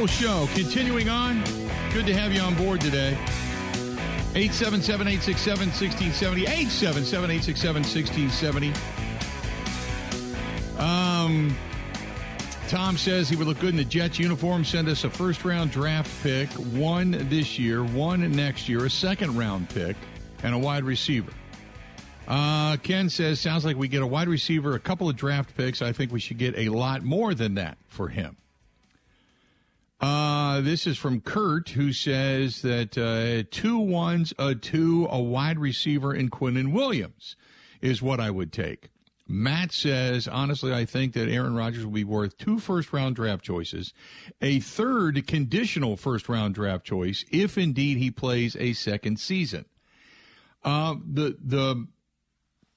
Michael Show continuing on. Good to have you on board today. 877 867 1670. 877 867 1670. Um, Tom says he would look good in the Jets uniform. Send us a first round draft pick, one this year, one next year, a second round pick, and a wide receiver. Uh, Ken says, sounds like we get a wide receiver, a couple of draft picks. I think we should get a lot more than that for him. Uh, this is from Kurt, who says that uh, two ones, a two, a wide receiver, and Quinnen Williams is what I would take. Matt says, honestly, I think that Aaron Rodgers will be worth two first round draft choices, a third conditional first round draft choice if indeed he plays a second season. Uh, the the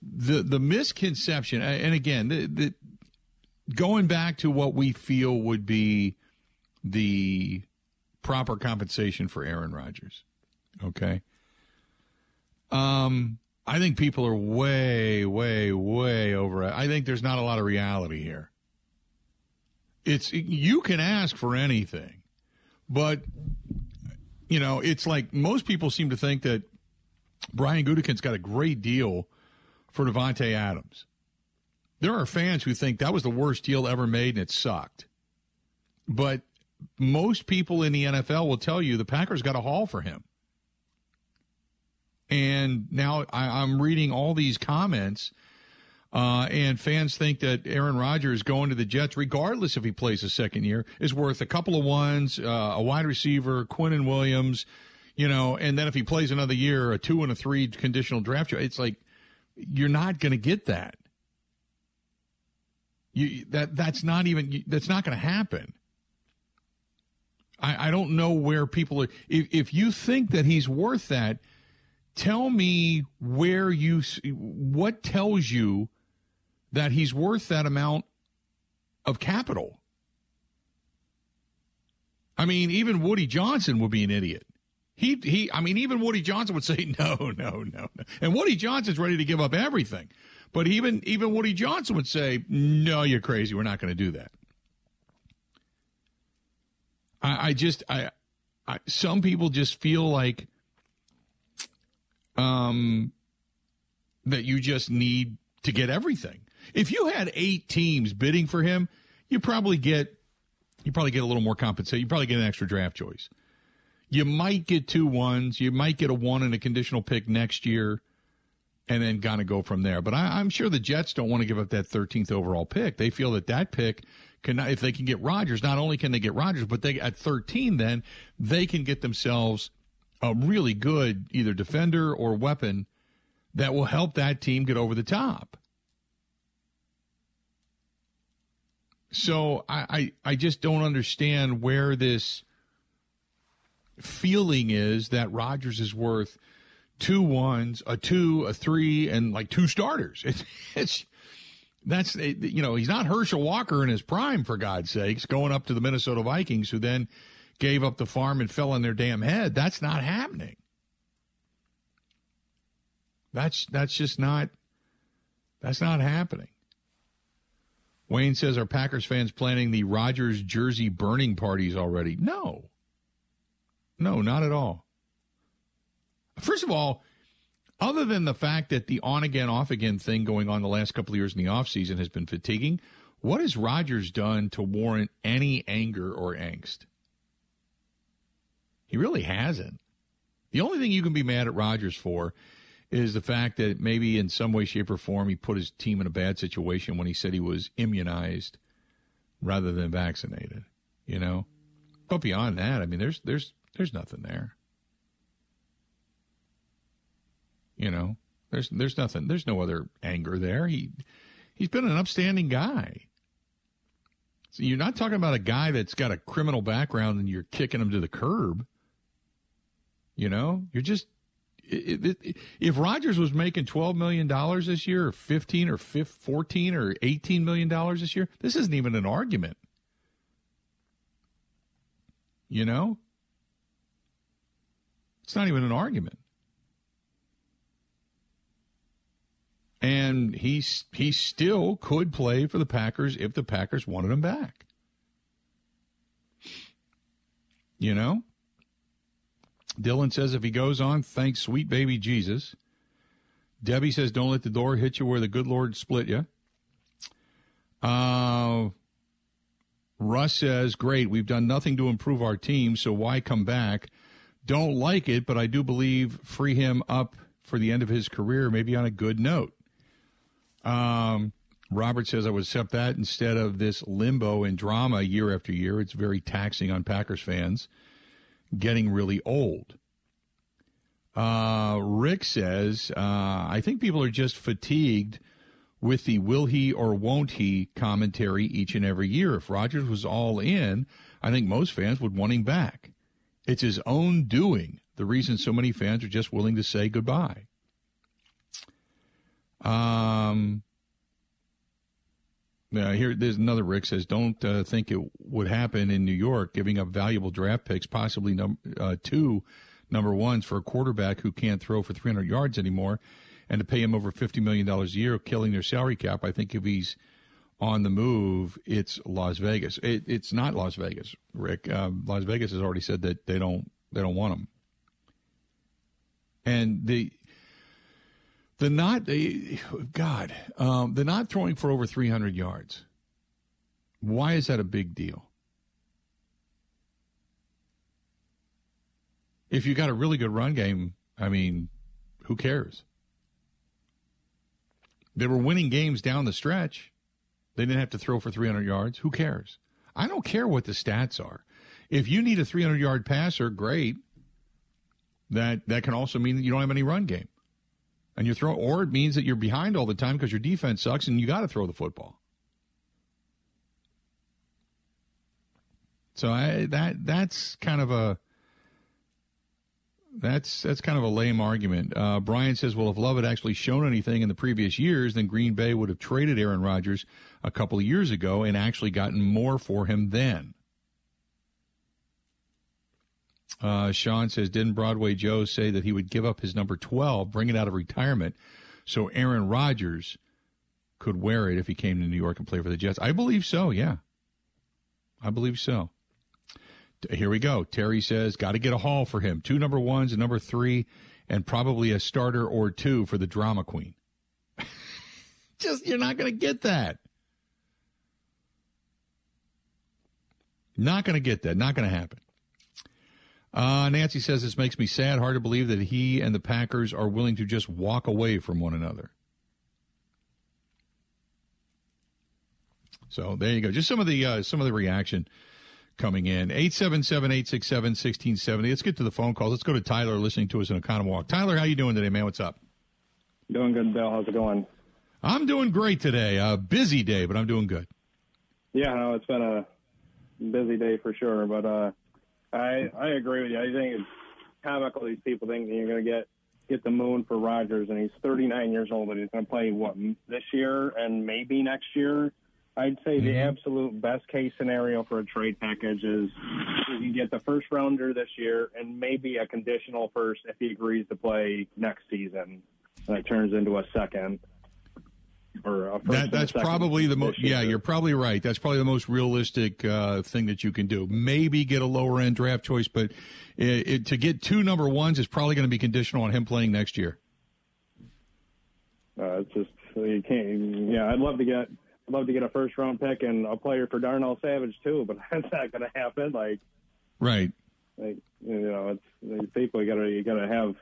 the the misconception, and again, the, the going back to what we feel would be the proper compensation for Aaron Rodgers. Okay. Um, I think people are way, way, way over. I think there's not a lot of reality here. It's you can ask for anything, but you know, it's like most people seem to think that Brian Gutekunst's got a great deal for Davante Adams. There are fans who think that was the worst deal ever made and it sucked. But most people in the NFL will tell you the Packers got a haul for him. And now I, am reading all these comments, uh, and fans think that Aaron Rodgers going to the Jets, regardless if he plays a second year, is worth a couple of ones, uh, a wide receiver, Quinnen Williams, you know, and then if he plays another year, a two and a three conditional draft. It's like you're not going to get that. You that that's not even that's not going to happen. I, I don't know where people are. If, if you think that he's worth that, tell me where you what tells you that he's worth that amount of capital. I mean, even Woody Johnson would be an idiot. He he. I mean, even Woody Johnson would say no, no, no, no. And Woody Johnson's ready to give up everything. But even even Woody Johnson would say, "No, you're crazy. We're not going to do that." I, I just I, I some people just feel like um that you just need to get everything. If you had eight teams bidding for him, you probably get you probably get a little more compensation. You probably get an extra draft choice. You might get two ones. You might get a one and a conditional pick next year, and then kind of go from there. But I, am sure the Jets don't want to give up that 13th overall pick. They feel that that pick can, if they can get Rodgers, not only can they get Rodgers, but they at 13, then they can get themselves a really good either defender or weapon that will help that team get over the top. So I, I, I just don't understand where this feeling is that Rodgers is worth two ones, a two, a three, and like two starters. It's, it's that's eh, you know he's not Herschel Walker in his prime for God's sakes, going up to the Minnesota Vikings, who then gave up the farm and fell on their damn head. That's not happening. That's that's just not that's not happening. Wayne says, Are Packers fans planning the Rodgers jersey burning parties already? No. No, not at all. First of all, other than the fact that the on again, off again thing going on the last couple of years in the offseason has been fatiguing, what has Rodgers done to warrant any anger or angst? He really hasn't. The only thing you can be mad at Rodgers for is the fact that maybe in some way, shape, or form he put his team in a bad situation when he said he was immunized rather than vaccinated. You know, but beyond that, I mean, there's there's there's nothing there. You know, there's there's nothing. There's no other anger there. He he's been an upstanding guy. So you're not talking about a guy that's got a criminal background and you're kicking him to the curb. You know, you're just it, it, if Rodgers was making twelve million dollars this year, or fifteen, or 15, fourteen, or eighteen million dollars this year, this isn't even an argument. You know, it's not even an argument. And he, he still could play for the Packers if the Packers wanted him back. You know? Dylan says if he goes on, thanks sweet baby Jesus. Debbie says don't let the door hit you where the good Lord split you. Uh, Russ says, great, we've done nothing to improve our team, so why come back? Don't like it, but I do believe free him up for the end of his career, maybe on a good note. Um, Robert says I would accept that instead of this limbo and drama year after year. It's very taxing on Packers fans, getting really old. Uh, Rick says, uh, I think people are just fatigued with the will he or won't he commentary each and every year. If Rodgers was all in, I think most fans would want him back. It's his own doing, the reason so many fans are just willing to say goodbye. Um, now here, there's another Rick says, don't uh, think it would happen in New York, giving up valuable draft picks, possibly num- uh, two number ones for a quarterback who can't throw for 300 yards anymore, and to pay him over $50 million a year, killing their salary cap. I think if he's on the move, it's Las Vegas. It, it's not Las Vegas, Rick. Um, Las Vegas has already said that they don't they don't want him. And the the not the, God, um, the not throwing for over 300 yards. Why is that a big deal? If you got a really good run game, I mean, who cares? They were winning games down the stretch. They didn't have to throw for 300 yards. Who cares? I don't care what the stats are. If you need a 300 yard passer, great. That that can also mean that you don't have any run game, and you throw, or it means that you're behind all the time because your defense sucks and you got to throw the football. So I, that that's kind of a that's that's kind of a lame argument. Uh, Brian says, well, if Love had actually shown anything in the previous years, then Green Bay would have traded Aaron Rodgers a couple of years ago and actually gotten more for him then. Uh, Sean says, didn't Broadway Joe say that he would give up his number 12, bring it out of retirement, so Aaron Rodgers could wear it if he came to New York and play for the Jets? I believe so, yeah. I believe so. Here we go. Terry says, got to get a haul for him. Two number ones, a number three, and probably a starter or two for the drama queen. Just, you're not going to get that. Not going to get that. Not going to happen. Uh, Nancy says this makes me sad. Hard to believe that he and the Packers are willing to just walk away from one another. So there you go. Just some of the uh, some of the reaction coming in. 877-867-1670. Let's get to the phone calls. Let's go to Tyler listening to us in Oconomowoc. Tyler, how you doing today, man? What's up? Doing good, Bill. How's it going? I'm doing great today. A busy day, but I'm doing good. Yeah, no, it's been a busy day for sure, but uh, I I agree with you. I think it's comical these people think you're going to get get the moon for Rodgers, and he's 39 years old, and he's going to play what this year and maybe next year. I'd say mm-hmm. the absolute best case scenario for a trade package is you can get the first rounder this year and maybe a conditional first if he agrees to play next season. And it turns into a second. Or a that, that's probably the most. Yeah, you're probably right. That's probably the most realistic uh, thing that you can do. Maybe get a lower end draft choice, but it, it, to get two number ones is probably going to be conditional on him playing next year. Uh, it's just you can't. Yeah, I'd love to get I'd love to get a first round pick and a player for Darnell Savage too, but that's not going to happen. Like, right? Like, you know, it's people you got to you got to have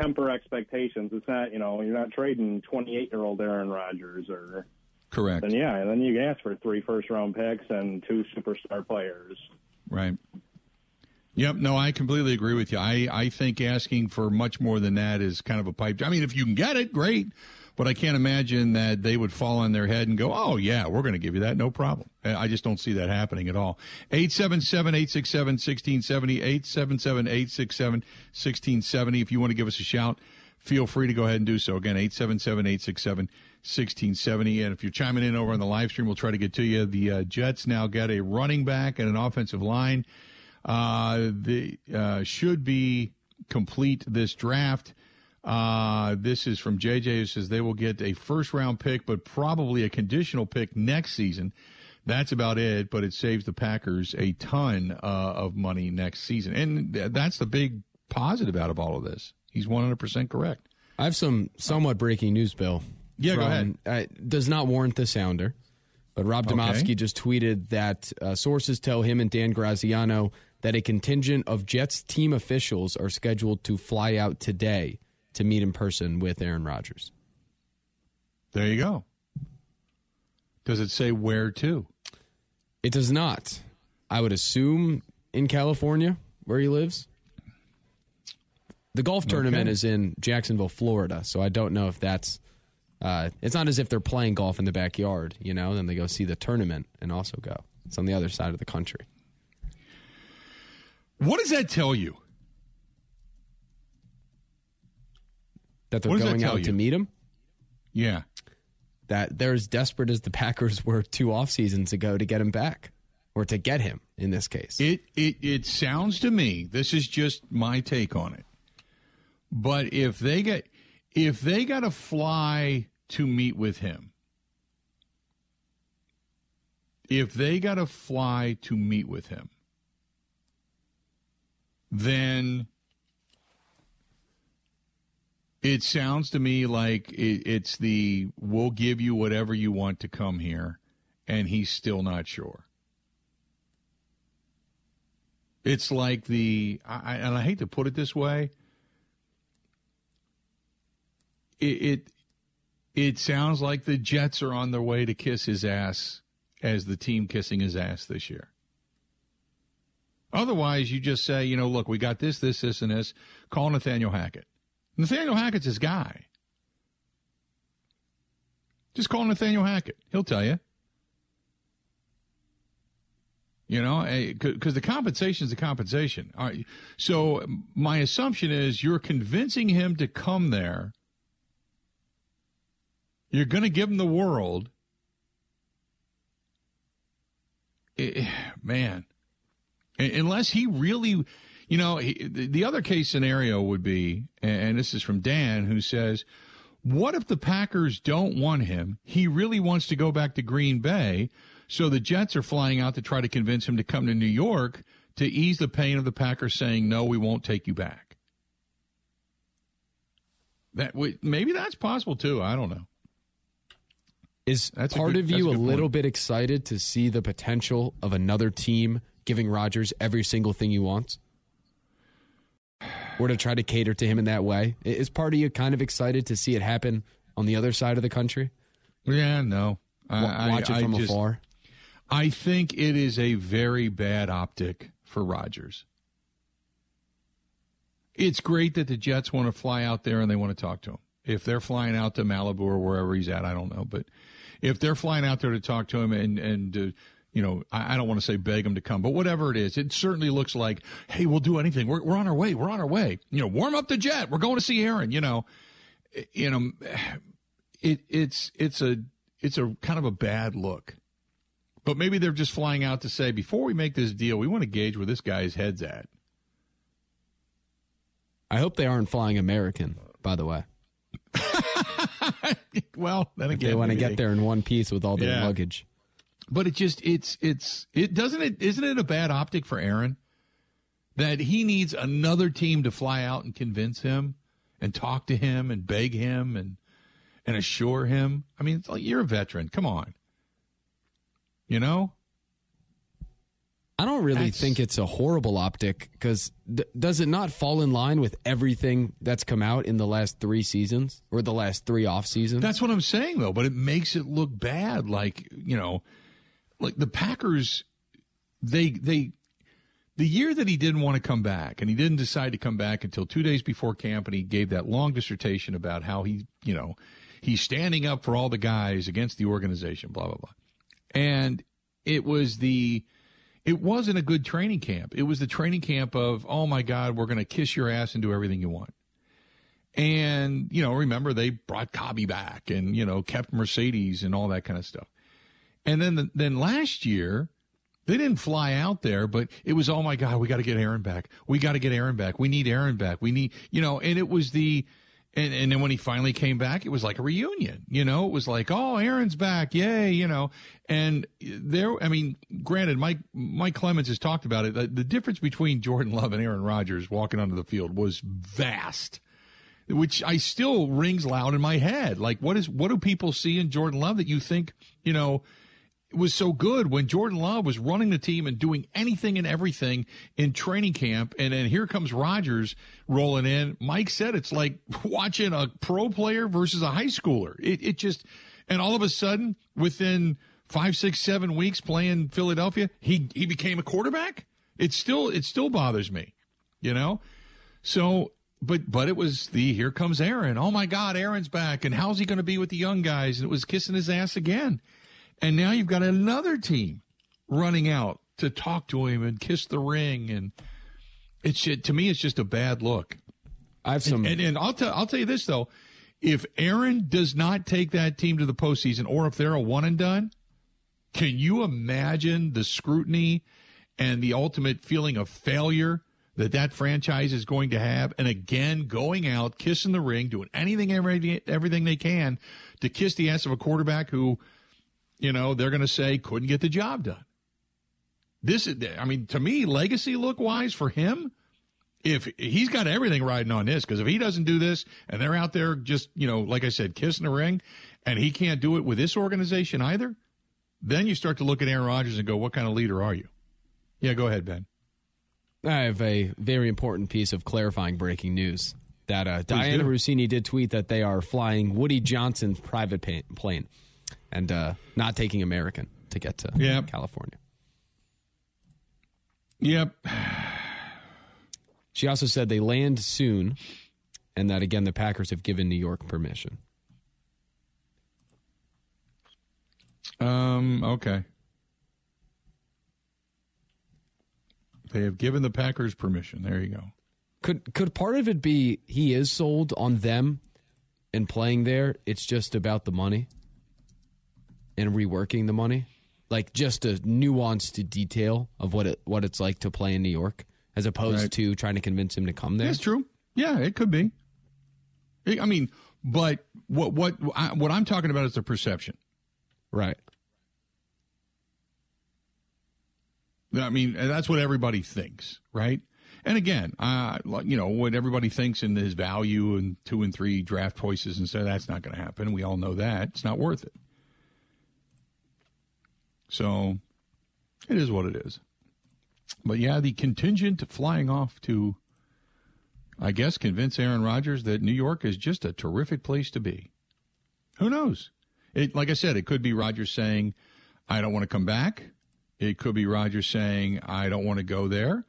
temper expectations. It's not you know you're not trading 28 year old Aaron Rodgers or correct. And yeah, and then you ask for three first round picks and two superstar players. Right. Yep, no, I completely agree with you. I, I think asking for much more than that is kind of a pipe. Dream. I mean, if you can get it, great. But I can't imagine that they would fall on their head and go, oh, yeah, we're going to give you that. No problem. I just don't see that happening at all. 877 867 1670. 877 867 1670. If you want to give us a shout, feel free to go ahead and do so. Again, 877 867 1670. And if you're chiming in over on the live stream, we'll try to get to you. The uh, Jets now get a running back and an offensive line. Uh, the uh, should be complete this draft. Uh, this is from JJ who says they will get a first round pick, but probably a conditional pick next season. That's about it, but it saves the Packers a ton uh, of money next season. And th- that's the big positive out of all of this. He's 100% correct. I have some somewhat breaking news, Bill. Yeah, go ahead. Uh, does not warrant the sounder, but Rob Okay. Just tweeted that uh, sources tell him and Dan Graziano that a contingent of Jets team officials are scheduled to fly out today to meet in person with Aaron Rodgers. There you go. Does it say where to? It does not. I would assume in California where he lives. The golf tournament Okay. is in Jacksonville, Florida, so I don't know if that's. Uh, it's not as if they're playing golf in the backyard, you know. Then they go see the tournament and also go. It's on the other side of the country. What does that tell you? That they're does that going out you? to meet him. Yeah. That they're as desperate as the Packers were two off seasons ago to get him back, or to get him in this case. It it it sounds to me. This is just my take on it. But if they get if they got to fly to meet with him, if they got to fly to meet with him, then it sounds to me like it, it's the we'll give you whatever you want to come here, and he's still not sure. It's like the, I, and I hate to put it this way. It, it it sounds like the Jets are on their way to kiss his ass as the team kissing his ass this year. Otherwise, you just say, you know, look, we got this, this, this, and this. Call Nathaniel Hackett. Nathaniel Hackett's his guy. Just call Nathaniel Hackett. He'll tell you. You know, because the compensation is the compensation. All right. So my assumption is you're convincing him to come there. You're going to give him the world. Eh, man, unless he really, you know, he, the the other case scenario would be, and this is from Dan, who says, what if the Packers don't want him? He really wants to go back to Green Bay. So the Jets are flying out to try to convince him to come to New York to ease the pain of the Packers saying, no, we won't take you back. That Maybe that's possible too. I don't know. Is That's part good- of that's a you a, little point. bit excited to see the potential of another team giving Rodgers every single thing he wants? Or to try to cater to him in that way? Is part of you kind of excited to see it happen on the other side of the country? Yeah, no. I, Wa- I- Watch it I from just- afar? I think it is a very bad optic for Rodgers. It's great that the Jets want to fly out there and they want to talk to him. If they're flying out to Malibu or wherever he's at, I don't know. But if they're flying out there to talk to him and, and uh, you know, I, I don't want to say beg them to come, but whatever it is, it certainly looks like, hey, we'll do anything. We're, we're on our way. We're on our way. You know, warm up the jet. We're going to see Aaron. You know, you know, it it's it's a it's a kind of a bad look. But maybe they're just flying out to say, before we make this deal, we want to gauge where this guy's head's at. I hope they aren't flying American, by the way. well, then again, they want to get there in one piece with all their Yeah. luggage. But it just it's it's it doesn't it isn't it a bad optic for Aaron that he needs another team to fly out and convince him and talk to him and beg him and and assure him. I mean, it's like you're a veteran. Come on. You know? I don't really That's- think it's a horrible optic because th- does it not fall in line with everything that's come out in the last three seasons or the last three off seasons? That's what I'm saying though, but it makes it look bad like, you know, like the Packers they they the year that he didn't want to come back and he didn't decide to come back until 2 days before camp and he gave that long dissertation about how he, you know, he's standing up for all the guys against the organization, blah blah blah. And it was the it wasn't a good training camp. It was the training camp of, oh my God, we're going to kiss your ass and do everything you want. And, you know, remember they brought Cobby back and, you know, kept Marcedes and all that kind of stuff. And then, the, then last year, they didn't fly out there, but it was, oh my God, we got to get Aaron back. We got to get Aaron back. We need Aaron back. We need, you know, and it was the, And, and then when he finally came back, it was like a reunion. You know, it was like, oh, Aaron's back, yay! You know, and there. I mean, granted, Mike Mike Clemens has talked about it. The, the difference between Jordan Love and Aaron Rodgers walking onto the field was vast, which I still rings loud in my head. Like, what is what do people see in Jordan Love that you think you know? Was so good when Jordan Love was running the team and doing anything and everything in training camp. And then here comes Rodgers rolling in. Mike said it's like watching a pro player versus a high schooler. It, it just, and all of a sudden, within five, six, seven weeks playing Philadelphia, he, he became a quarterback. It still, it still bothers me, you know? So, but, but it was the, here comes Aaron. Oh my God, Aaron's back. And how's he going to be with the young guys? And it was kissing his ass again. And now you've got another team running out to talk to him and kiss the ring. And it's shit to me, it's just a bad look. I have some, and, and, and I'll tell I'll tell you this though, if Aaron does not take that team to the postseason, or if they're a one and done, can you imagine the scrutiny and the ultimate feeling of failure that that franchise is going to have? And again, going out, kissing the ring, doing anything, everything they can to kiss the ass of a quarterback who you know, they're going to say couldn't get the job done. This is, I mean, to me, legacy look wise for him, if he's got everything riding on this, because if he doesn't do this and they're out there just, you know, like I said, kissing the ring, and he can't do it with this organization either, then you start to look at Aaron Rodgers and go, what kind of leader are you? Yeah, go ahead, Ben. I have a very important piece of clarifying breaking news that uh, Dianna Russini did tweet that they are flying Woody Johnson's private plane and uh, not taking American to get to yep. California. Yep. She also said they land soon, and that again the Packers have given New York permission. Um. Okay. They have given the Packers permission. There you go. Could could part of it be he is sold on them and playing there? It's just about the money and reworking the money, like just a nuanced detail of what it what it's like to play in New York, as opposed right. to trying to convince him to come there. That's true. Yeah, it could be. I mean, but what what what I'm talking about is the perception. Right. I mean, that's what everybody thinks, right? And again, uh, you know, what everybody thinks in his value and two and three draft choices and so that's not going to happen. We all know that. It's not worth it. So it is what it is. But yeah, the contingent flying off to, I guess, convince Aaron Rodgers that New York is just a terrific place to be. Who knows? It, like I said, it could be Rodgers saying, I don't want to come back. It could be Rodgers saying, I don't want to go there.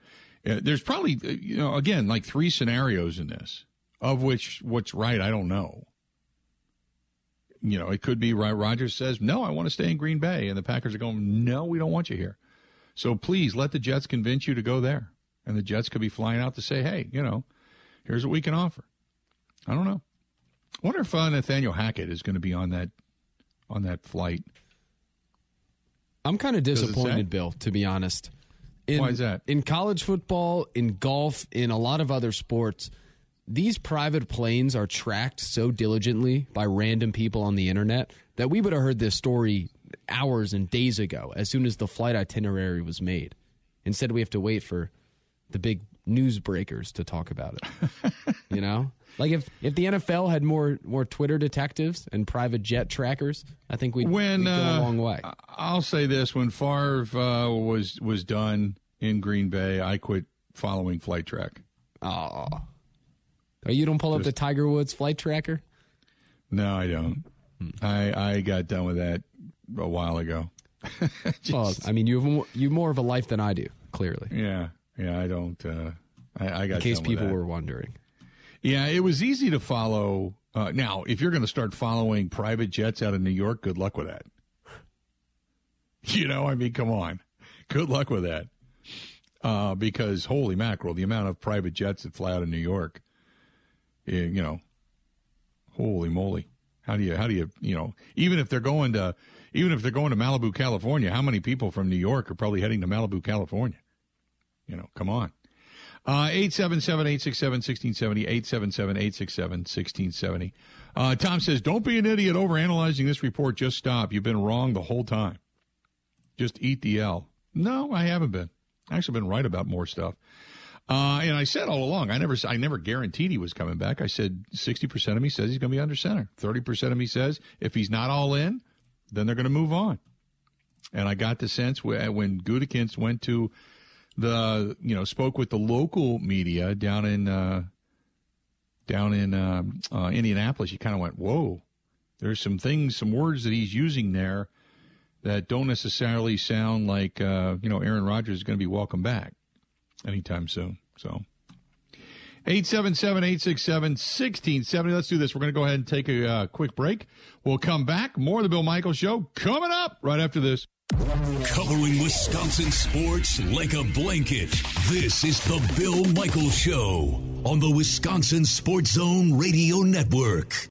Uh, there's probably, uh, you know, again, like three scenarios in this, of which what's right, I don't know you know, it could be Rodgers says, no, I want to stay in Green Bay. And the Packers are going, no, we don't want you here. So please let the Jets convince you to go there. And the Jets could be flying out to say, hey, you know, here's what we can offer. I don't know. I wonder if uh, Nathaniel Hackett is going to be on that on that flight. I'm kind of disappointed, Bill, to be honest. In, Why is that? In college football, in golf, in a lot of other sports – these private planes are tracked so diligently by random people on the internet that we would have heard this story hours and days ago as soon as the flight itinerary was made. Instead, we have to wait for the big news breakers to talk about it. you know? Like if, if the NFL had more more Twitter detectives and private jet trackers, I think we'd, when, we'd go uh, a long way. I'll say this: when Favre uh, was was done in Green Bay, I quit following Flight Track. Oh, Oh, you don't pull up the Tiger Woods flight tracker? No, I don't. Hmm. I I got done with that a while ago. Just, well, I mean, you have you more of a life than I do. Clearly. Yeah, yeah. I don't. Uh, I, I got. In case people were wondering. Yeah, it was easy to follow. Uh, now, if you're going to start following private jets out of New York, good luck with that. You know, I mean, come on, good luck with that. Uh, because holy mackerel, the amount of private jets that fly out of New York you know, holy moly. How do you, how do you, you know, even if they're going to, even if they're going to Malibu, California, how many people from New York are probably heading to Malibu, California? You know, come on. Uh, 877 867 1670. 877 867 1670. Uh, Tom says, Don't be an idiot over analyzing this report. Just stop. You've been wrong the whole time. Just eat the L. No, I haven't been. I actually been right about more stuff. Uh, and I said all along, I never, I never guaranteed he was coming back. I said 60% of me says he's going to be under center. 30% of me says if he's not all in, then they're going to move on. And I got the sense when, Gutekunst went to the, you know, spoke with the local media down in, uh, down in uh, uh, Indianapolis, you kind of went, whoa, there's some things, some words that he's using there that don't necessarily sound like, uh, you know, Aaron Rodgers is going to be welcome back anytime soon. So 877 867 1670. Let's do this. We're going to go ahead and take a uh, quick break. We'll come back. More of the Bill Michaels Show coming up right after this. Covering Wisconsin sports like a blanket. This is the Bill Michaels Show on the Wisconsin Sports Zone Radio Network.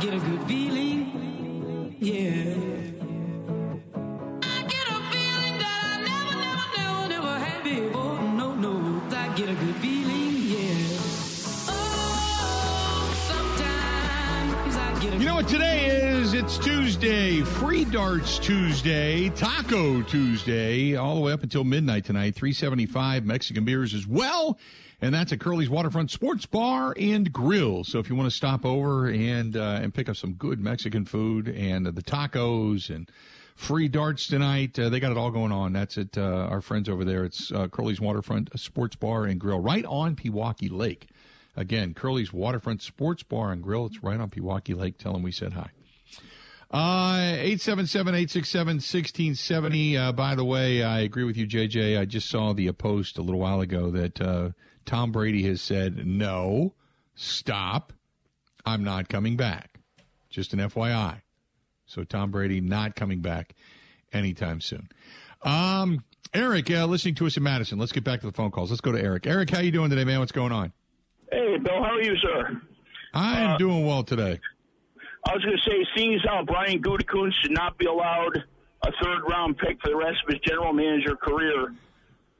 Get a good feeling, yeah. Get a good feeling, yeah. Oh, You know what today is? It's Tuesday, Free Darts Tuesday, Taco Tuesday, all the way up until midnight tonight. 375 Mexican beers as well. And that's at Curly's Waterfront Sports Bar and Grill. So if you want to stop over and uh, and pick up some good Mexican food and uh, the tacos and free darts tonight, uh, they got it all going on. That's at uh, our friends over there. It's uh, Curly's Waterfront Sports Bar and Grill, right on Pewaukee Lake. Again, Curly's Waterfront Sports Bar and Grill. It's right on Pewaukee Lake. Tell them we said hi. Uh, 877-867-1670. Uh, by the way, I agree with you, JJ. I just saw the post a little while ago that, uh, Tom Brady has said, no, stop. I'm not coming back. Just an FYI. So Tom Brady not coming back anytime soon. Um, Eric, uh, listening to us in Madison. Let's get back to the phone calls. Let's go to Eric. Eric, how you doing today, man? What's going on? Hey, Bill, how are you, sir? I'm Uh, doing well today. I was going to say, seeing as how Brian Gutekunst should not be allowed a third round pick for the rest of his general manager career,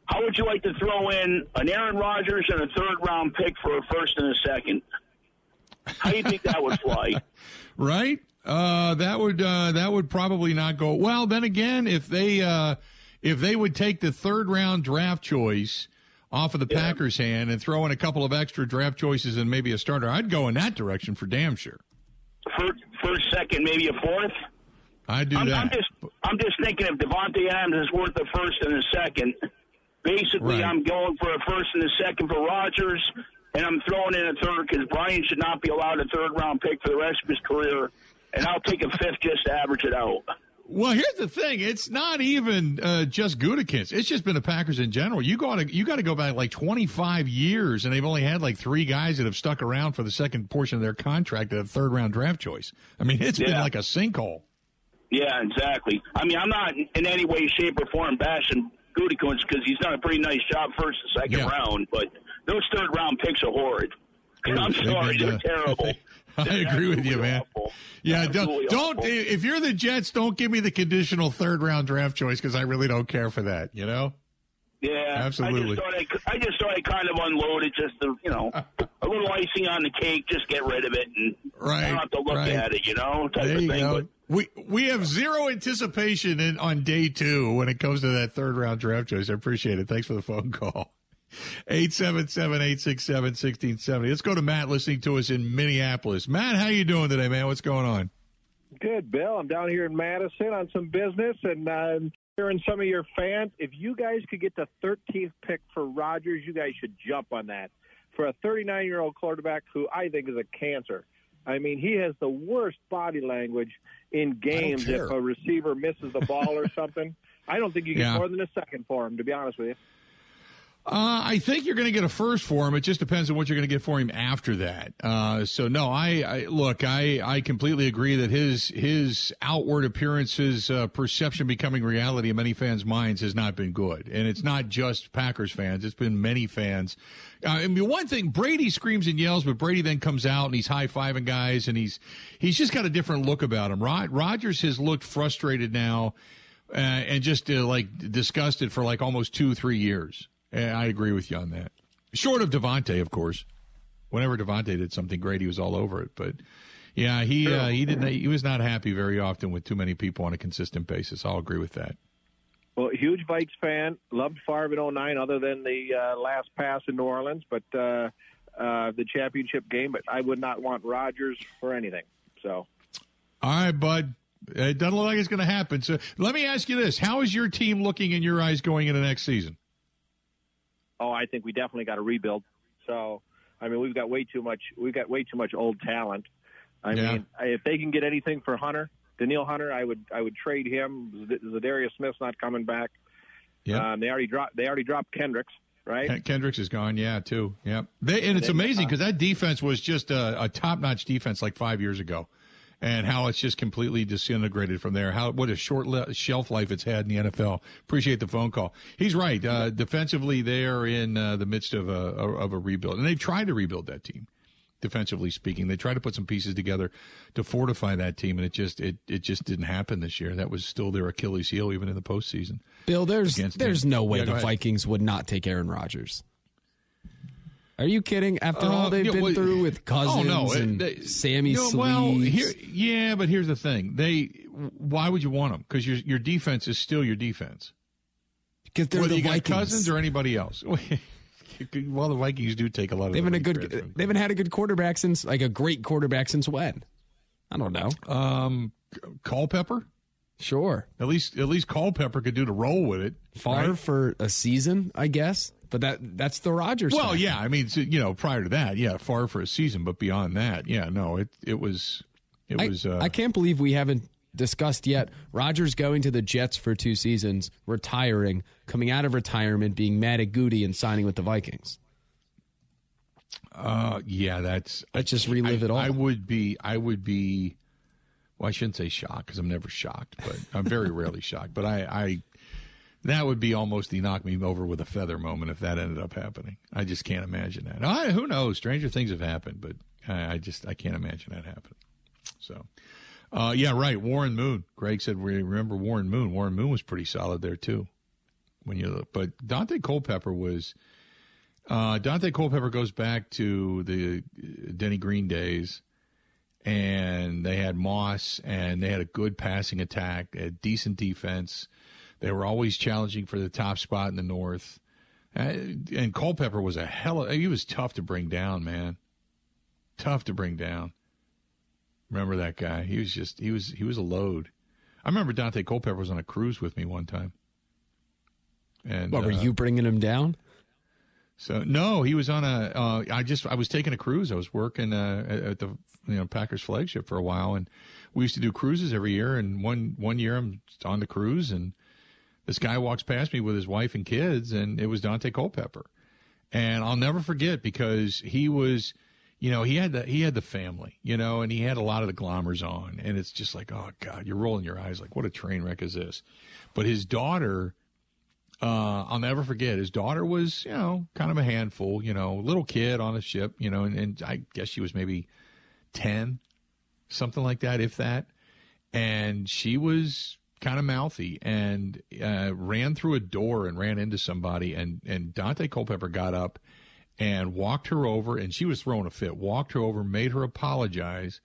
how would you like to throw in an Aaron Rodgers and a third round pick for a first and a second? How do you think that would fly? right? Uh, that would uh, that would probably not go well. Then again, if they uh, if they would take the third round draft choice off of the Yeah. Packers' hand and throw in a couple of extra draft choices and maybe a starter, I'd go in that direction for damn sure. First, first second, maybe a fourth? I'd do I'm, that. I'm just I'm just thinking if Davante Adams is worth a first and a second, basically Right. I'm going for a first and a second for Rodgers, and I'm throwing in a third because Brian should not be allowed a third round pick for the rest of his career, and I'll take a fifth just to average it out. Well, here's the thing: it's not even uh, just Gutekunst. It's just been the Packers in general. You got to you got to go back like 25 years, and they've only had like three guys that have stuck around for the second portion of their contract at a third round draft choice. I mean, it's been like a sinkhole. Yeah, exactly. I mean, I'm not in any way, shape, or form bashing Gutekunst because he's done a pretty nice job first and second Yeah. round, but those third round picks are horrid. I'm sorry, they're uh, terrible. I They're agree with you, man. awful. Yeah, don't, don't if you're the Jets, don't give me the conditional third round draft choice because I really don't care for that. You know, Yeah, Absolutely. I just thought I, I just thought I kind of unloaded just to, you know, a little icing on the cake, just get rid of it, and Right, I don't have to look right. at it, you know, type there of you thing. go. But We we have zero anticipation in, on day two when it comes to that third round draft choice. I appreciate it. Thanks for the phone call. 877-867-1670. Let's go to Matt listening to us in Minneapolis. Matt, how you doing today, man? What's going on? Good, Bill. I'm down here in Madison on some business, and I'm hearing some of your fans. If you guys could get the 13th pick for Rodgers, you guys should jump on that. For a 39 year old quarterback who I think is a cancer. I mean, he has the worst body language in games if a receiver misses the ball or something. I don't think you get Yeah. more than a second for him, to be honest with you. Uh, I think you're going to get a first for him. It just depends on what you're going to get for him after that. Uh, so no, I, I look, I, I completely agree that his his outward appearance, his uh, perception becoming reality in many fans' minds has not been good, and it's not just Packers fans; it's been many fans. Uh, I mean, one thing Brady screams and yells, but Brady then comes out and he's high fiving guys, and he's he's just got a different look about him. Rod, Rodgers has looked frustrated now, uh, and just uh, like disgusted for like almost two, three years. And I agree with you on that. Short of Davante, of course. Whenever Davante did something great, he was all over it. But yeah, he uh, he didn't. He was not happy very often with too many people on a consistent basis. I'll agree with that. Well, huge Vikes fan. Loved Favre in 09, other than the uh, last pass in New Orleans, but uh, uh, the championship game. But I would not want Rodgers for anything. So, All right, bud. It doesn't look like it's going to happen. So let me ask you this: How is your team looking in your eyes going into next season? Oh, I think we definitely got to rebuild. So, I mean, we've got way too much. We've got way too much old talent. I Yeah. mean, if they can get anything for Hunter, Danielle Hunter, I would I would trade him. Za'Darius Smith's not coming back. Yeah. Um, they already dropped. They already dropped Kendricks, right? Ken- Kendricks is gone, yeah, too. Yeah, they, and it's amazing because that defense was just a, a top-notch defense like five years ago, and how it's just completely disintegrated from there. How what a short le- shelf life it's had in the NFL. Appreciate the phone call. He's right. Uh, defensively, they are in uh, the midst of a of a rebuild, and they've tried to rebuild that team. Defensively speaking, they tried to put some pieces together to fortify that team, and it just it it just didn't happen this year. That was still their Achilles heel, even in the postseason. Bill, there's there's them. no way Yeah, the ahead. Vikings would not take Aaron Rodgers. Are you kidding? After Uh, all they've been well, through with Cousins oh, no, and they- Sammy no, Sleeves, Well, here, yeah, but here's the thing: they. Why would you want them? Because your your defense is still your defense. because they're Whether the you got Vikings. Cousins or anybody else. well, the Vikings do take a lot of. They haven't a good. They haven't had a good quarterback since like a great quarterback since when? I don't know. Um, Culpepper. Sure, At least, at least Culpepper could do the roll with it. Favre right? for a season, I guess. But that that's the Rodgers. Well, yeah. I mean, you know, prior to that, yeah, Favre for a season, but beyond that, yeah, no, it it was, it I, was. Uh, I can't believe we haven't discussed yet. Rodgers going to the Jets for two seasons, retiring, coming out of retirement, being mad at Goody, and signing with the Vikings. Uh, yeah, that's Let's just relive I, it all. I would be, I would be. Well, I shouldn't say shocked because I'm never shocked, but I'm very rarely shocked. But I, I, that would be almost the knock me over with a feather moment if that ended up happening. I just can't imagine that. I, who knows? Stranger things have happened, but I, I just I can't imagine that happening. So, uh, yeah, right. Warren Moon. Greg said, we remember Warren Moon. Warren Moon was pretty solid there too. When you look, but Daunte Culpepper was. Uh, Daunte Culpepper goes back to the Denny Green days, and they had Moss, and they had a good passing attack, a decent defense. They were always challenging for the top spot in the North. Uh, and Culpepper was a hell of, he was tough to bring down, man. Tough to bring down. Remember that guy? He was just, he was, he was a load. I remember Daunte Culpepper was on a cruise with me one time. And What were uh, you bringing him down? So no, he was on a. Uh, I just I was taking a cruise. I was working uh, at- the you know Packers flagship for a while, and we used to do cruises every year. And one one year I'm on the cruise, and this guy walks past me with his wife and kids, and it was Daunte Culpepper, and I'll never forget because he was. You know, he had the he had the family, you know, and he had a lot of the glamours on, and it's just like, oh God, you're rolling your eyes, like, what a train wreck is this? But his daughter, uh, I'll never forget. His daughter was, you know, kind of a handful, you know, little kid on a ship, you know, and, and I guess she was maybe 10, something like that, if that. And she was kind of mouthy and uh, ran through a door and ran into somebody. And, and Daunte Culpepper got up and walked her over, and she was throwing a fit, walked her over, made her apologize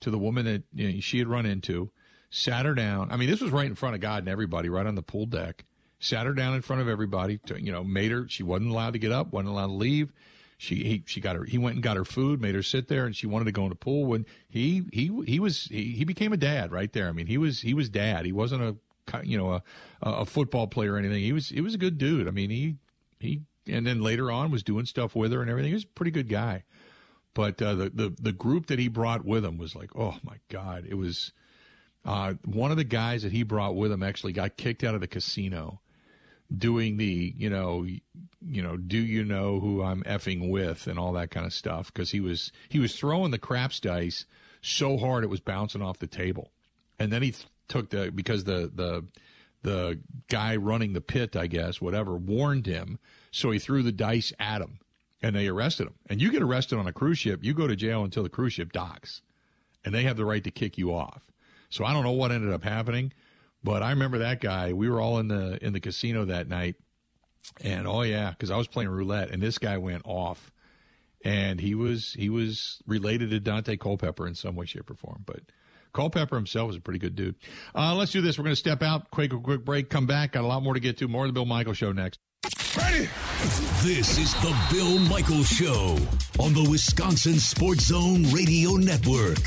to the woman that you know, she had run into, sat her down. I mean, this was right in front of God and everybody, right on the pool deck. Sat her down in front of everybody. To, you know, made her. She wasn't allowed to get up. wasn't allowed to leave. She he she got her. He went and got her food. Made her sit there, and she wanted to go in the pool. When he he he was he, he became a dad right there. I mean, he was he was dad. He wasn't a you know a a football player or anything. He was he was a good dude. I mean, he he and then later on was doing stuff with her and everything. He was a pretty good guy. But uh, the, the the group that he brought with him was like, oh my god, it was. Uh, one of the guys that he brought with him actually got kicked out of the casino doing the you know you know do you know who I'm effing with and all that kind of stuff because he was he was throwing the craps dice so hard it was bouncing off the table, and then he th- took the because the the the guy running the pit I guess whatever warned him, so he threw the dice at him and they arrested him. And you get arrested on a cruise ship, you go to jail until the cruise ship docks, and they have the right to kick you off. So I don't know what ended up happening, but I remember that guy. We were all in the in the casino that night, and oh yeah, because I was playing roulette, and this guy went off, and he was he was related to Daunte Culpepper in some way, shape, or form, but. Culpepper himself was a pretty good dude. Uh, let's do this. We're going to step out, quick, quick break, come back. Got a lot more to get to. More of the Bill Michael Show next. Ready? This is the Bill Michael Show on the Wisconsin Sports Zone Radio Network.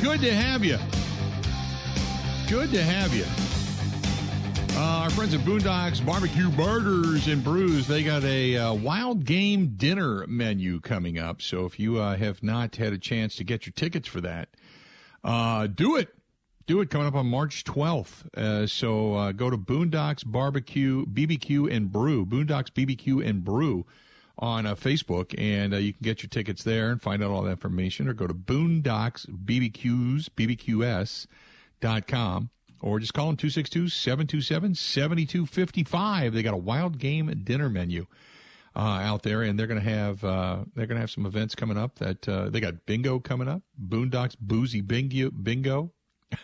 Good to have you. Good to have you. Uh, our friends at Boondocks Barbecue Burgers and Brews, they got a uh, wild game dinner menu coming up. So if you uh, have not had a chance to get your tickets for that, uh, do it. Do it coming up on March 12th. Uh, so uh, go to Boondocks Barbecue, BBQ and Brew, Boondocks BBQ and Brew on uh, Facebook, and uh, you can get your tickets there and find out all that information, or go to Boondocks BBQs, BBQS.com, or just call them 262 727 7255. They got a wild game dinner menu. Uh, out there, and they're going to have uh, they're going to have some events coming up. That uh, they got bingo coming up, Boondocks Boozy Bingo bingo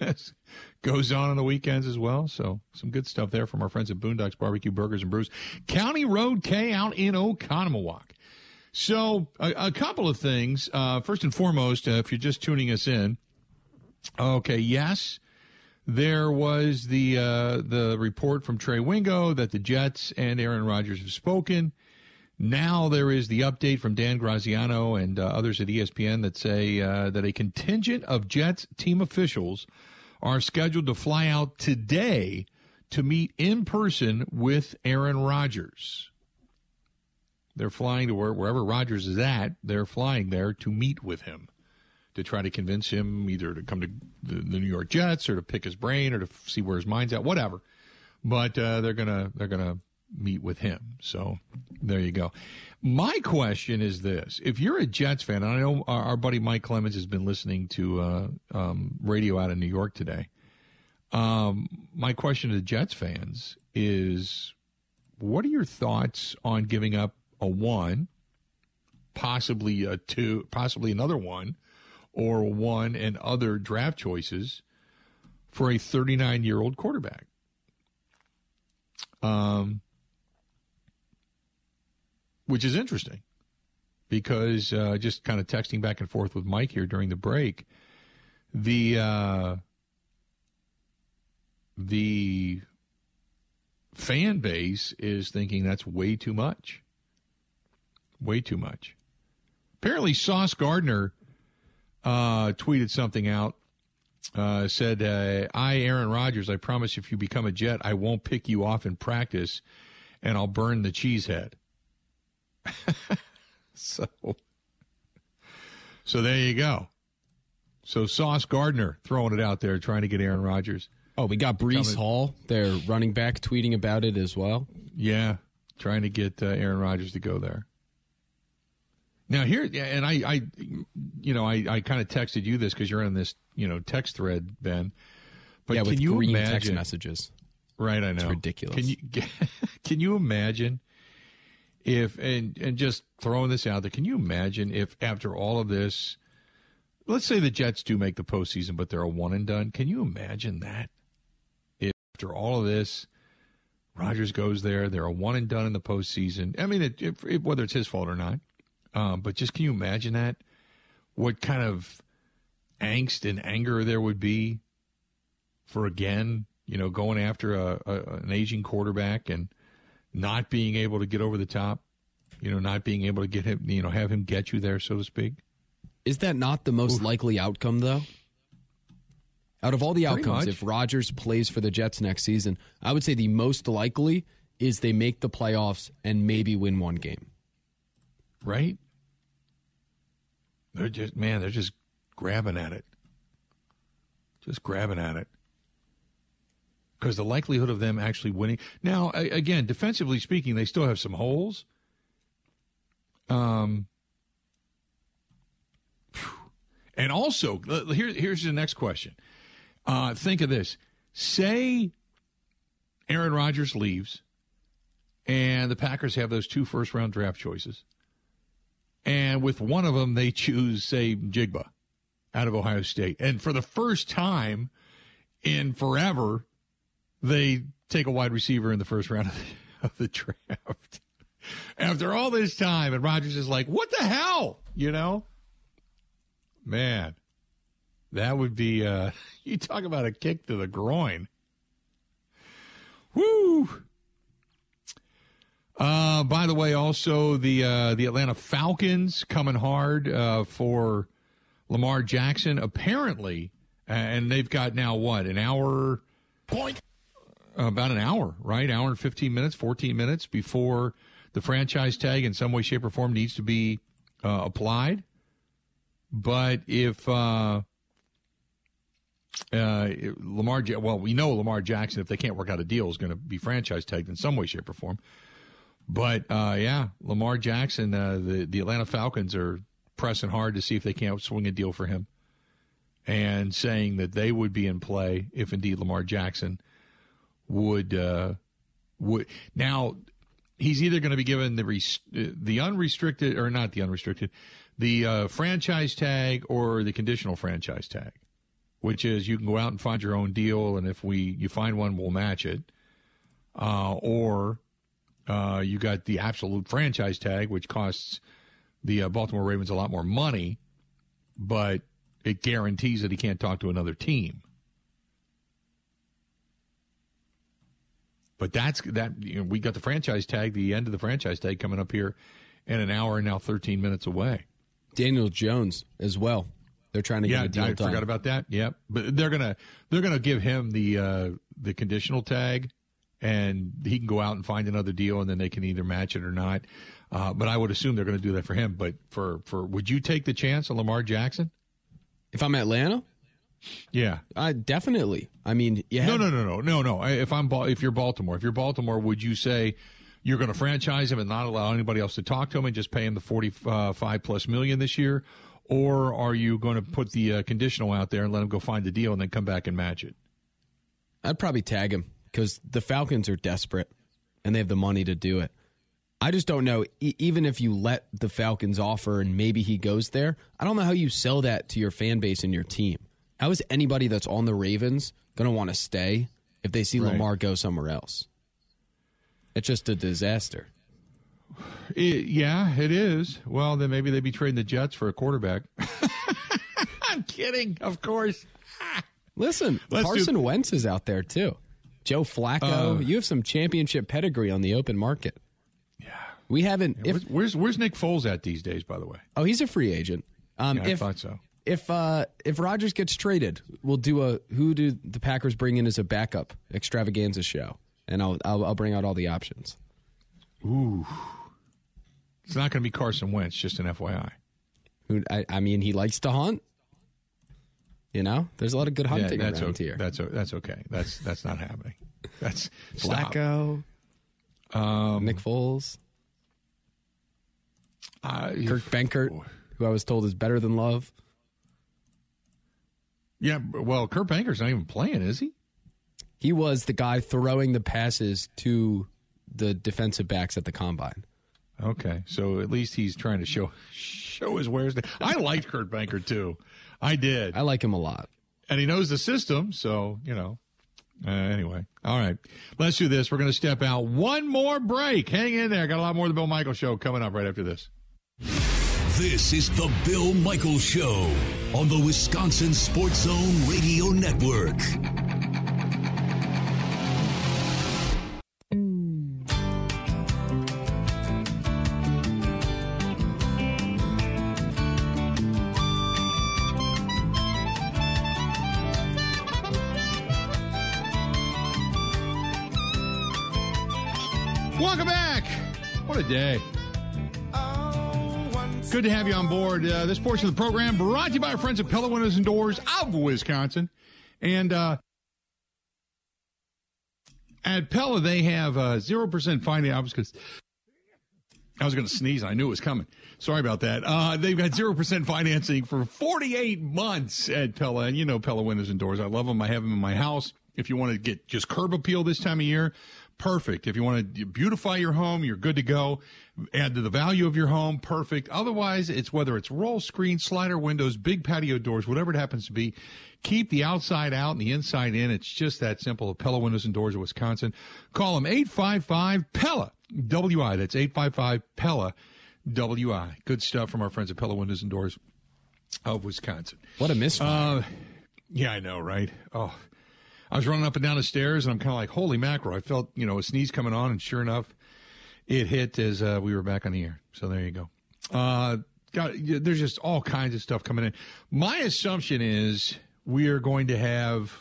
goes on on the weekends as well. So some good stuff there from our friends at Boondocks Barbecue Burgers and Brews, County Road K out in Oconomowoc. So a, a couple of things. Uh, first and foremost, uh, if you're just tuning us in, okay, yes, there was the uh, the report from Trey Wingo that the Jets and Aaron Rodgers have spoken. Now there is the update from Dan Graziano and uh, others at ESPN that say uh, that a contingent of Jets team officials are scheduled to fly out today to meet in person with Aaron Rodgers. They're flying to where, wherever Rodgers is at. They're flying there to meet with him to try to convince him either to come to the, the New York Jets or to pick his brain or to f- see where his mind's at, whatever. But uh, they're gonna they're gonna meet with him. So there you go. My question is this: If you're a Jets fan, and I know our, our buddy Mike Clemens has been listening to uh, um, radio out of New York today. Um, my question to Jets fans is: What are your thoughts on giving up a one, possibly a two, possibly another one, or one and other draft choices for a 39 year old quarterback? Um, which is interesting because uh, just kind of texting back and forth with Mike here during the break, the uh, the fan base is thinking that's way too much, way too much. Apparently, Sauce Gardner uh, tweeted something out. Uh, said, uh, "I, Aaron Rodgers, I promise if you become a Jet, I won't pick you off in practice, and I'll burn the cheese head." so, so there you go. So Sauce Gardner throwing it out there, trying to get Aaron Rodgers. Oh, we got Breece Coming- Hall, their running back, tweeting about it as well. Yeah, trying to get uh, Aaron Rodgers to go there. Now here, and I, I, you know, I, I kind of texted you this because you're in this, you know, text thread, Ben. But yeah, can with you green imagine? text messages. Right, I know. ridiculous. Can you can you imagine if and and just throwing this out there? Can you imagine if after all of this, let's say the Jets do make the postseason, but they're a one and done? Can you imagine that? If after all of this, Rodgers goes there, they're a one and done in the postseason. I mean, it, if, whether it's his fault or not, um, but just can you imagine that? What kind of angst and anger there would be for again, you know, going after a, a an aging quarterback and not being able to get over the top, you know, not being able to get him, you know, have him get you there, so to speak. Is that not the most likely outcome, though? Out of all the Pretty outcomes, much. if Rodgers plays for the Jets next season, I would say the most likely is they make the playoffs and maybe win one game. right? They're just man, they're just grabbing at it. Just grabbing at it. Because the likelihood of them actually winning now, again, defensively speaking, they still have some holes. Um, and also, here, here's the next question. Uh, think of this: say Aaron Rodgers leaves, and the Packers have those two first round draft choices and with one of them they choose say Jigba out of Ohio State and for the first time in forever they take a wide receiver in the first round of the, of the draft. After all this time and Rodgers is like what the hell? You know? Man that would be uh you talk about a kick to the groin. Woo uh, by the way, also the uh, the Atlanta Falcons coming hard uh, for Lamar Jackson. Apparently, and they've got now what an hour point, about an hour, right? Hour and fifteen minutes, fourteen minutes before the franchise tag in some way, shape, or form needs to be uh, applied. But if uh, uh, Lamar, well, we know Lamar Jackson, if they can't work out a deal, is going to be franchise tagged in some way, shape, or form. But uh, yeah, Lamar Jackson, uh, the the Atlanta Falcons are pressing hard to see if they can't swing a deal for him, and saying that they would be in play if indeed Lamar Jackson would uh, would now. He's either going to be given the the unrestricted or not the unrestricted, the uh, franchise tag or the conditional franchise tag, which is you can go out and find your own deal, and if we you find one, we'll match it, uh, or uh, you got the absolute franchise tag, which costs the uh, Baltimore Ravens a lot more money, but it guarantees that he can't talk to another team. But that's that. You know, we got the franchise tag, the end of the franchise tag coming up here in an hour and now 13 minutes away. Daniel Jones as well. They're trying to Yeah, get a deal I forgot about that. Yep, but they're gonna they're gonna give him the uh, the conditional tag, and he can go out and find another deal, and then they can either match it or not. Uh, but I would assume they're going to do that for him. But for for would you take the chance on Lamar Jackson? if I'm Atlanta, Yeah. I definitely. I mean, yeah. No, no, no, no, no, no. If I'm if you're Baltimore, if you're Baltimore, would you say you're going to franchise him and not allow anybody else to talk to him and just pay him the forty five plus million this year, or are you going to put the uh, conditional out there and let him go find the deal and then come back and match it? I'd probably tag him because the Falcons are desperate and they have the money to do it. I just don't know. E- even if you let the Falcons offer and maybe he goes there, I don't know how you sell that to your fan base and your team. How is anybody that's on the Ravens going to want to stay if they see Right. Lamar go somewhere else? It's just a disaster. It, yeah, it is. Well, then maybe they'd be trading the Jets for a quarterback. I'm kidding, of course. Listen, Let's do- Carson Wentz is out there too. Joe Flacco, Uh, you have some championship pedigree on the open market. Yeah, we haven't. If where's, where's Nick Foles at these days? By the way, oh, he's a free agent. Um, yeah, I thought so. If uh, if Rodgers gets traded, we'll do a who do the Packers bring in as a backup extravaganza show, and I'll I'll, I'll bring out all the options. Ooh, it's not going to be Carson Wentz. Just an FYI. Who I, I mean, he likes to hunt. You know, there's a lot of good hunting that's around okay. here. That's o- that's okay. That's that's not happening. That's. Flacco, Um, Nick Foles, uh, Kirk Benkert, who I was told is better than Love. Yeah, well, Kurt Benkert's not even playing, is he? He was the guy throwing the passes to the defensive backs at the combine. Okay, so at least he's trying to show show his wares. I liked Kurt Benkert too. I did. I like him a lot. and he knows the system. So you know. Uh, anyway, all right. Let's do this. We're going to step out. One more break. Hang in there. Got a lot more of the Bill Michael Show coming up right after this. This is the Bill Michael Show on the Wisconsin Sports Zone Radio Network. Welcome back. What a day. Good to have you on board. Uh, this portion of the program brought to you by our friends at Pella Windows and Doors of Wisconsin. And uh, at Pella, they have uh, 0% finance because I was going to sneeze. I knew it was coming. Sorry about that. Uh, they've got 0% financing for 48 months at Pella. And you know Pella Windows and Doors. I love them. I have them in my house. If you want to get just curb appeal this time of year, perfect. If you want to beautify your home, you're good to go. Add to the value of your home, perfect. Otherwise, it's whether it's roll screen, slider windows, big patio doors, whatever it happens to be. Keep the outside out and the inside in. It's just that simple. Pella Windows and Doors of Wisconsin. Call them 855 Pella WI. That's 855 Pella WI. Good stuff from our friends at Pella Windows and Doors of Wisconsin. What a misfire. Uh, yeah, I know, right? Oh, I was running up and down the stairs, and I'm kind of like, holy mackerel! I felt, you know, a sneeze coming on, and sure enough, it hit as uh, we were back on the air. So there you go. Uh, there's just all kinds of stuff coming in. My assumption is we are going to have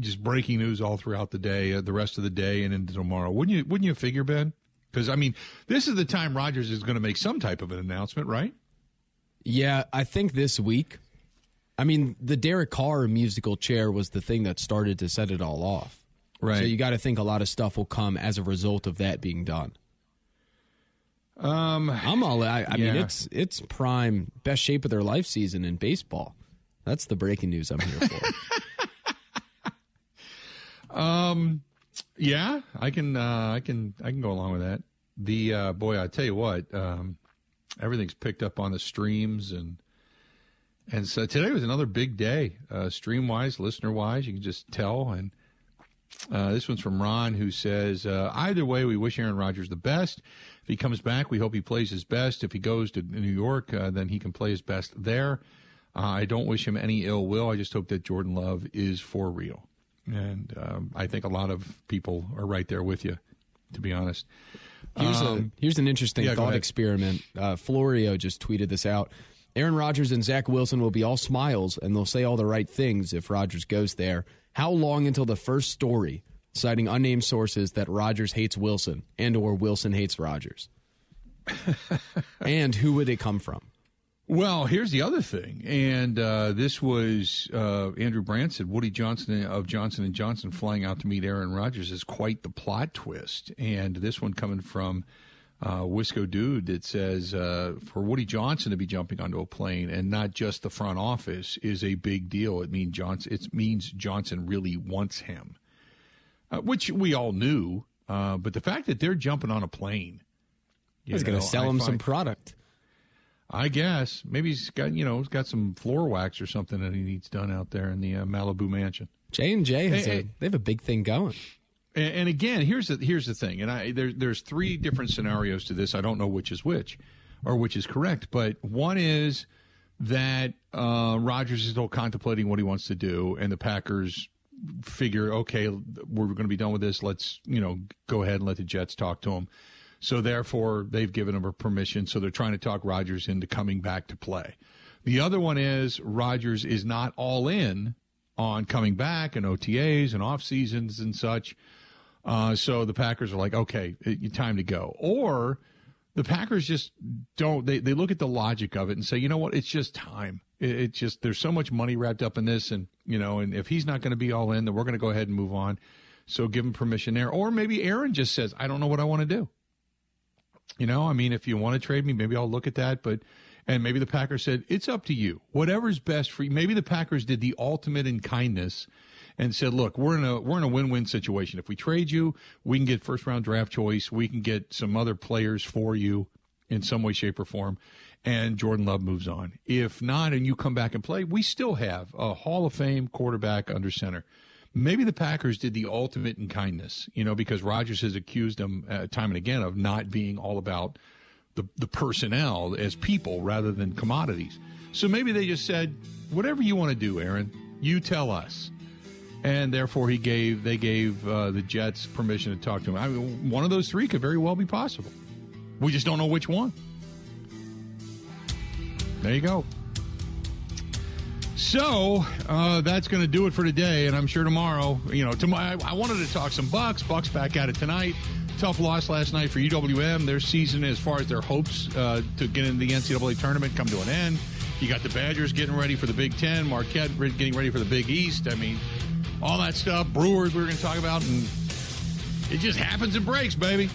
just breaking news all throughout the day, uh, the rest of the day, and into tomorrow. Wouldn't you? Wouldn't you figure, Ben? Because I mean, this is the time Rodgers is going to make some type of an announcement, right? Yeah, I think this week. I mean, the Derek Carr musical chair was the thing that started to set it all off. Right. So you got to think a lot of stuff will come as a result of that being done. Um, I'm all. I, I mean, it's it's prime best shape of their life season in baseball. That's the breaking news I'm here for. Um, yeah, I can, uh, I can, I can go along with that. The uh, boy, I tell you what, um, everything's picked up on the streams and and so today was another big day, uh, stream wise, listener wise. You can just tell. And uh, this one's from Ron, who says, uh, either way, we wish Aaron Rodgers the best. If he comes back, we hope he plays his best. If he goes to New York, uh, then he can play his best there. Uh, I don't wish him any ill will. I just hope that Jordan Love is for real. And um, I think a lot of people are right there with you, to be honest. Here's Um, a here's an interesting yeah, thought experiment. Uh, Florio just tweeted this out. Aaron Rodgers and Zach Wilson will be all smiles and they'll say all the right things if Rodgers goes there. How long until the first story citing unnamed sources that Rodgers hates Wilson and or Wilson hates Rodgers? and who would it come from? Well, here's the other thing, and uh, this was uh, Andrew Branson, Woody Johnson of Johnson and Johnson flying out to meet Aaron Rodgers is quite the plot twist, and this one coming from uh, Wisco Dude that says uh, for Woody Johnson to be jumping onto a plane and not just the front office is a big deal. It means Johnson. It means Johnson really wants him, uh, which we all knew. Uh, but the fact that they're jumping on a plane, He's going to sell I him some product. I guess maybe he's got you know he's got some floor wax or something that he needs done out there in the uh, Malibu mansion. J and J has Hey, a hey. they have a big thing going. And, and again, here's the here's the thing, and I there, there's three different scenarios to this. I don't know which is which, or which is correct. But one is that uh, Rodgers is still contemplating what he wants to do, and the Packers figure, okay, we're going to be done with this. Let's you know go ahead and let the Jets talk to him. So therefore, they've given him a permission. So they're trying to talk Rodgers into coming back to play. The other one is Rodgers is not all in on coming back and OTAs and off seasons and such. Uh, so the Packers are like, okay, it, time to go. Or the Packers just don't. They they look at the logic of it and say, you know what, it's just time. It, it just there's so much money wrapped up in this, and you know, and if he's not going to be all in, then we're going to go ahead and move on. So give him permission there. Or maybe Aaron just says, I don't know what I want to do. You know, I mean, if you want to trade me, maybe I'll look at that. But and maybe the Packers said it's up to you. Whatever's best for you. Maybe the Packers did the ultimate in kindness and said, "Look, we're in a we're in a win-win situation. If we trade you, we can get first round draft choice. We can get some other players for you in some way, shape, or form." And Jordan Love moves on. If not, and you come back and play, we still have a Hall of Fame quarterback under center. Maybe the Packers did the ultimate in kindness, you know, because Rodgers has accused them uh, time and again of not being all about the, the personnel as people rather than commodities. So maybe they just said, whatever you want to do, Aaron, you tell us. And therefore, he gave they gave uh, the Jets permission to talk to him. I mean, one of those three could very well be possible. We just don't know which one. There you go. So uh, that's going to do it for today, and I'm sure tomorrow, you know, tomorrow I, I wanted to talk some Bucks. Bucks back at it tonight. tough loss last night for UWM. Their season, as far as their hopes uh, to get into the NCAA tournament, come to an end. You got the Badgers getting ready for the Big Ten, Marquette getting ready for the Big East. I mean, all that stuff. Brewers, we were going to talk about, and it just happens and breaks, baby.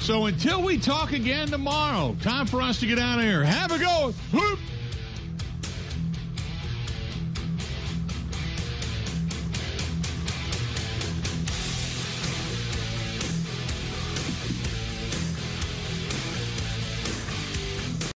So until we talk again tomorrow, time for us to get out of here. Have a go. Whoop.